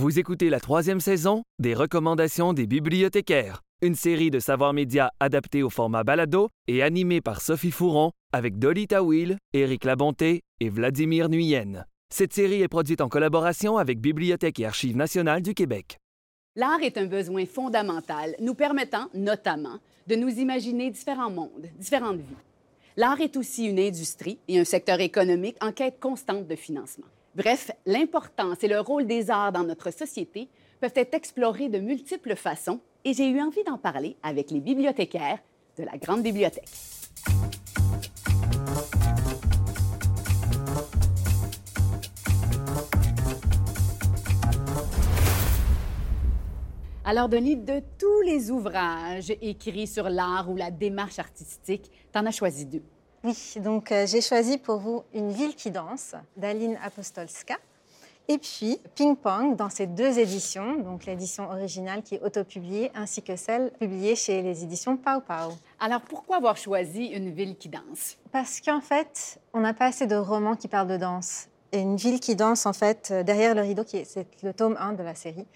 Vous écoutez la troisième saison des recommandations des bibliothécaires, une série de savoirs médias adaptés au format balado et animée par Sophie Fouron avec Dolly Tawil, Éric Labonté et Vladimir Nuyen. Cette série est produite en collaboration avec Bibliothèque et Archives nationales du Québec. L'art est un besoin fondamental, nous permettant notamment de nous imaginer différents mondes, différentes vies. L'art est aussi une industrie et un secteur économique en quête constante de financement. Bref, l'importance et le rôle des arts dans notre société peuvent être explorés de multiples façons et j'ai eu envie d'en parler avec les bibliothécaires de la Grande Bibliothèque. Alors, Denis, de tous les ouvrages écrits sur l'art ou la démarche artistique, t'en as choisi deux. Oui, donc euh, j'ai choisi pour vous Une ville qui danse d'Aline Apostolska. Et puis Ping Pong dans ces deux éditions, donc l'édition originale qui est autopubliée ainsi que celle publiée chez les éditions Pau Pau. Alors, pourquoi avoir choisi Une ville qui danse? Parce qu'en fait, on n'a pas assez de romans qui parlent de danse. Et une ville qui danse, en fait, euh, derrière le rideau, qui est, le tome 1 de la série,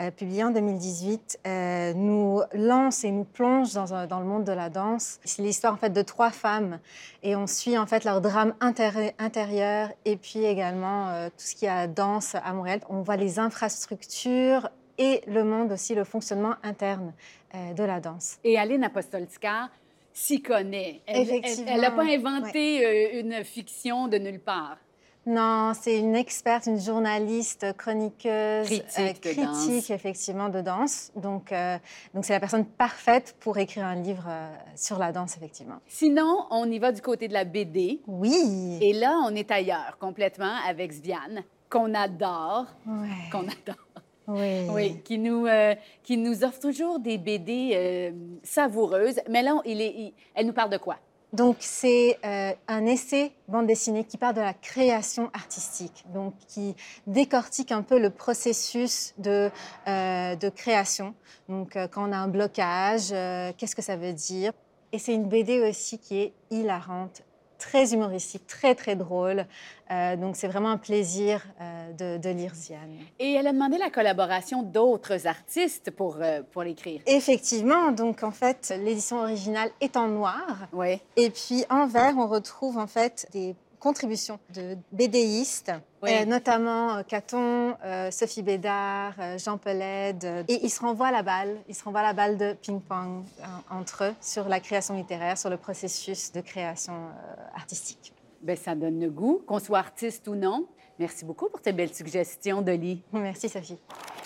euh, publié en 2018, euh, nous lance et nous plonge dans, un- dans le monde de la danse. C'est l'histoire, en fait, de trois femmes. Et on suit, en fait, leur drame intérie- intérieur et puis également euh, tout ce qui a danse à Montréal. On voit les infrastructures et le monde aussi, le fonctionnement interne de la danse. Et Aline Apostolska s'y connaît. Elle- n'a pas inventé une fiction de nulle part. Non, c'est une experte, une journaliste, chroniqueuse, Critique de danse. critique effectivement de danse. Donc, euh, donc c'est la personne parfaite pour écrire un livre euh, sur la danse effectivement. Sinon, on y va du côté de la BD. Oui. Et là, on est ailleurs complètement avec Sviane, qu'on adore, Ouais. qu'on adore. Oui. Oui, qui nous, euh, qui nous offre toujours des BD euh, savoureuses. Mais là, il est, il- elle nous parle de quoi? Donc c'est euh, un essai bande dessinée qui parle de la création artistique, donc qui décortique un peu le processus de, euh, de création. Donc euh, quand on a un blocage, euh, qu'est-ce que ça veut dire? Et c'est une BD aussi qui est hilarante, très humoristique, très très drôle. Euh, donc c'est vraiment un plaisir euh, de, de lire Ziane. Et elle a demandé la collaboration d'autres artistes pour, euh, pour l'écrire. Effectivement, donc en fait l'édition originale est en noir. Oui. Et puis en vert, on retrouve en fait des contributions de BDistes, Oui. euh, notamment euh, Caton, euh, Sophie Bédard, euh, Jean Peled. et ils se renvoient la balle, ils se renvoient la balle de ping-pong entre eux sur la création littéraire, sur le processus de création artistique. Bien, ça donne le goût, qu'on soit artiste ou non. Merci beaucoup pour tes belles suggestions, Dolly. Merci Sophie.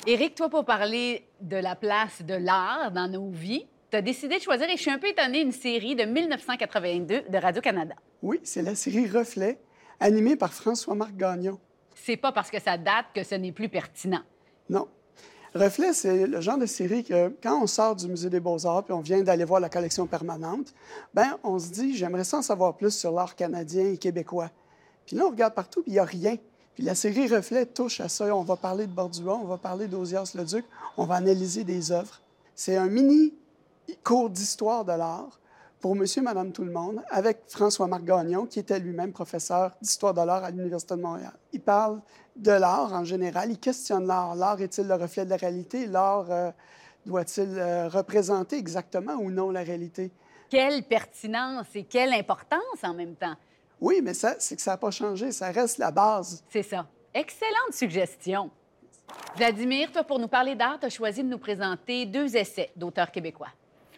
Éric, toi, pour parler de la place de l'art dans nos vies, tu as décidé de choisir, et je suis un peu étonnée, une série de 1982 de Radio-Canada. Oui, c'est la série Reflet, animée par François-Marc Gagnon. C'est pas parce que ça date que ce n'est plus pertinent. Non. Reflet, c'est le genre de série que, quand on sort du Musée des Beaux-Arts puis on vient d'aller voir la collection permanente, ben on se dit, j'aimerais ça en savoir plus sur l'art canadien et québécois. Puis là, on regarde partout, puis il n'y a rien. Puis la série Reflet touche à ça. On va parler de Bordua, on va parler d'Ozias-le-Duc, on va analyser des œuvres. C'est un mini cours d'histoire de l'art pour monsieur, madame, tout le monde, avec François-Marc Gagnon, qui était lui-même professeur d'histoire de l'art à l'Université de Montréal. Il parle de l'art en général, il questionne l'art. L'art est-il le reflet de la réalité? L'art euh, doit-il euh, représenter exactement ou non la réalité? Quelle pertinence et quelle importance en même temps. Oui, mais ça, c'est que ça n'a pas changé, ça reste la base. C'est ça. Excellente suggestion. Vladimir, toi, pour nous parler d'art, tu as choisi de nous présenter deux essais d'auteurs québécois.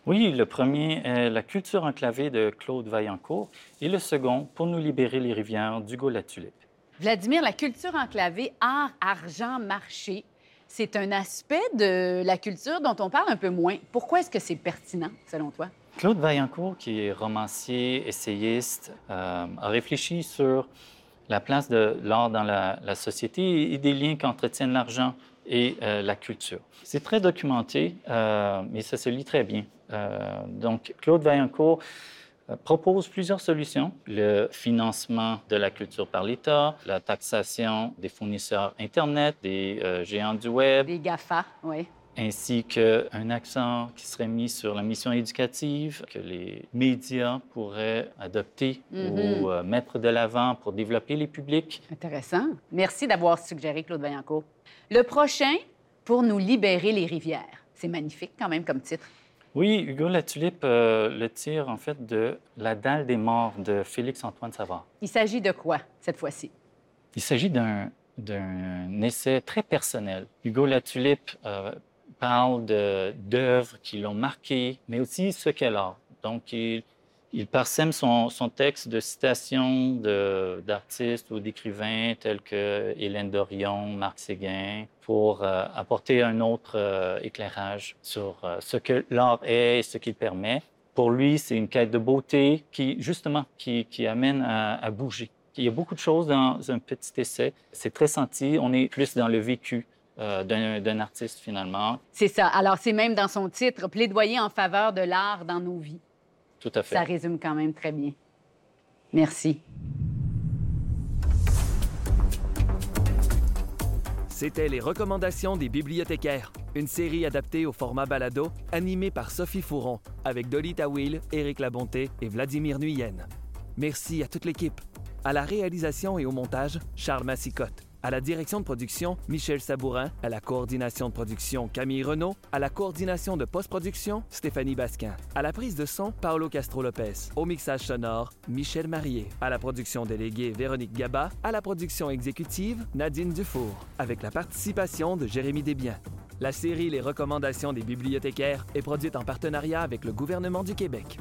Oui, le premier est La culture enclavée de Claude Vaillancourt et le second, Pour nous libérer les rivières d'Hugo Latulippe. Vladimir, la culture enclavée, art, argent, marché, c'est un aspect de la culture dont on parle un peu moins. Pourquoi est-ce que c'est pertinent, selon toi? Claude Vaillancourt, qui est romancier, essayiste, euh, a réfléchi sur la place de l'art dans la, la société et des liens qu'entretiennent l'argent et euh, la culture. C'est très documenté, euh, mais ça se lit très bien. Euh, donc, Claude Vaillancourt euh, propose plusieurs solutions. Le financement de la culture par l'État, la taxation des fournisseurs Internet, des euh, géants du Web, Des GAFA, oui. ainsi qu'un accent qui serait mis sur la mission éducative que les médias pourraient adopter ou euh, mettre de l'avant pour développer les publics. Intéressant. Merci d'avoir suggéré, Claude Vaillancourt. Le prochain, pour nous libérer les rivières. C'est magnifique quand même comme titre. Oui, Hugo Latulippe euh, le tire en fait de La dalle des morts de Félix-Antoine Savard. Il s'agit de quoi cette fois-ci? Il s'agit d'un d'un essai très personnel. Hugo Latulippe euh, parle de- d'œuvres qui l'ont marqué, mais aussi ce qu'elle a. Donc, il, il parsème son, son texte de citations d'artistes ou d'écrivains tels que Hélène Dorion, Marc Séguin, pour euh, apporter un autre euh, éclairage sur euh, ce que l'art est et ce qu'il permet. Pour lui, c'est une quête de beauté qui, justement, qui, amène à, à bouger. Il y a beaucoup de choses dans un petit essai. C'est très senti. On est plus dans le vécu d'un artiste, finalement. C'est ça. Alors, c'est même dans son titre, Plaidoyer en faveur de l'art dans nos vies. Tout à fait. Ça résume quand même très bien. Merci. C'était les recommandations des bibliothécaires, une série adaptée au format balado, animée par Sophie Fouron, avec Dolly Tawil, Éric Labonté et Vladimir Nuyen. Merci à toute l'équipe. À la réalisation et au montage, Charles Massicotte. À la direction de production, Michel Sabourin. À la coordination de production, Camille Renault. À la coordination de post-production, Stéphanie Basquin. À la prise de son, Paolo Castro-Lopez. Au mixage sonore, Michel Marié. À la production déléguée, Véronique Gaba. À la production exécutive, Nadine Dufour. Avec la participation de Jérémy Desbiens. La série Les recommandations des bibliothécaires est produite en partenariat avec le gouvernement du Québec.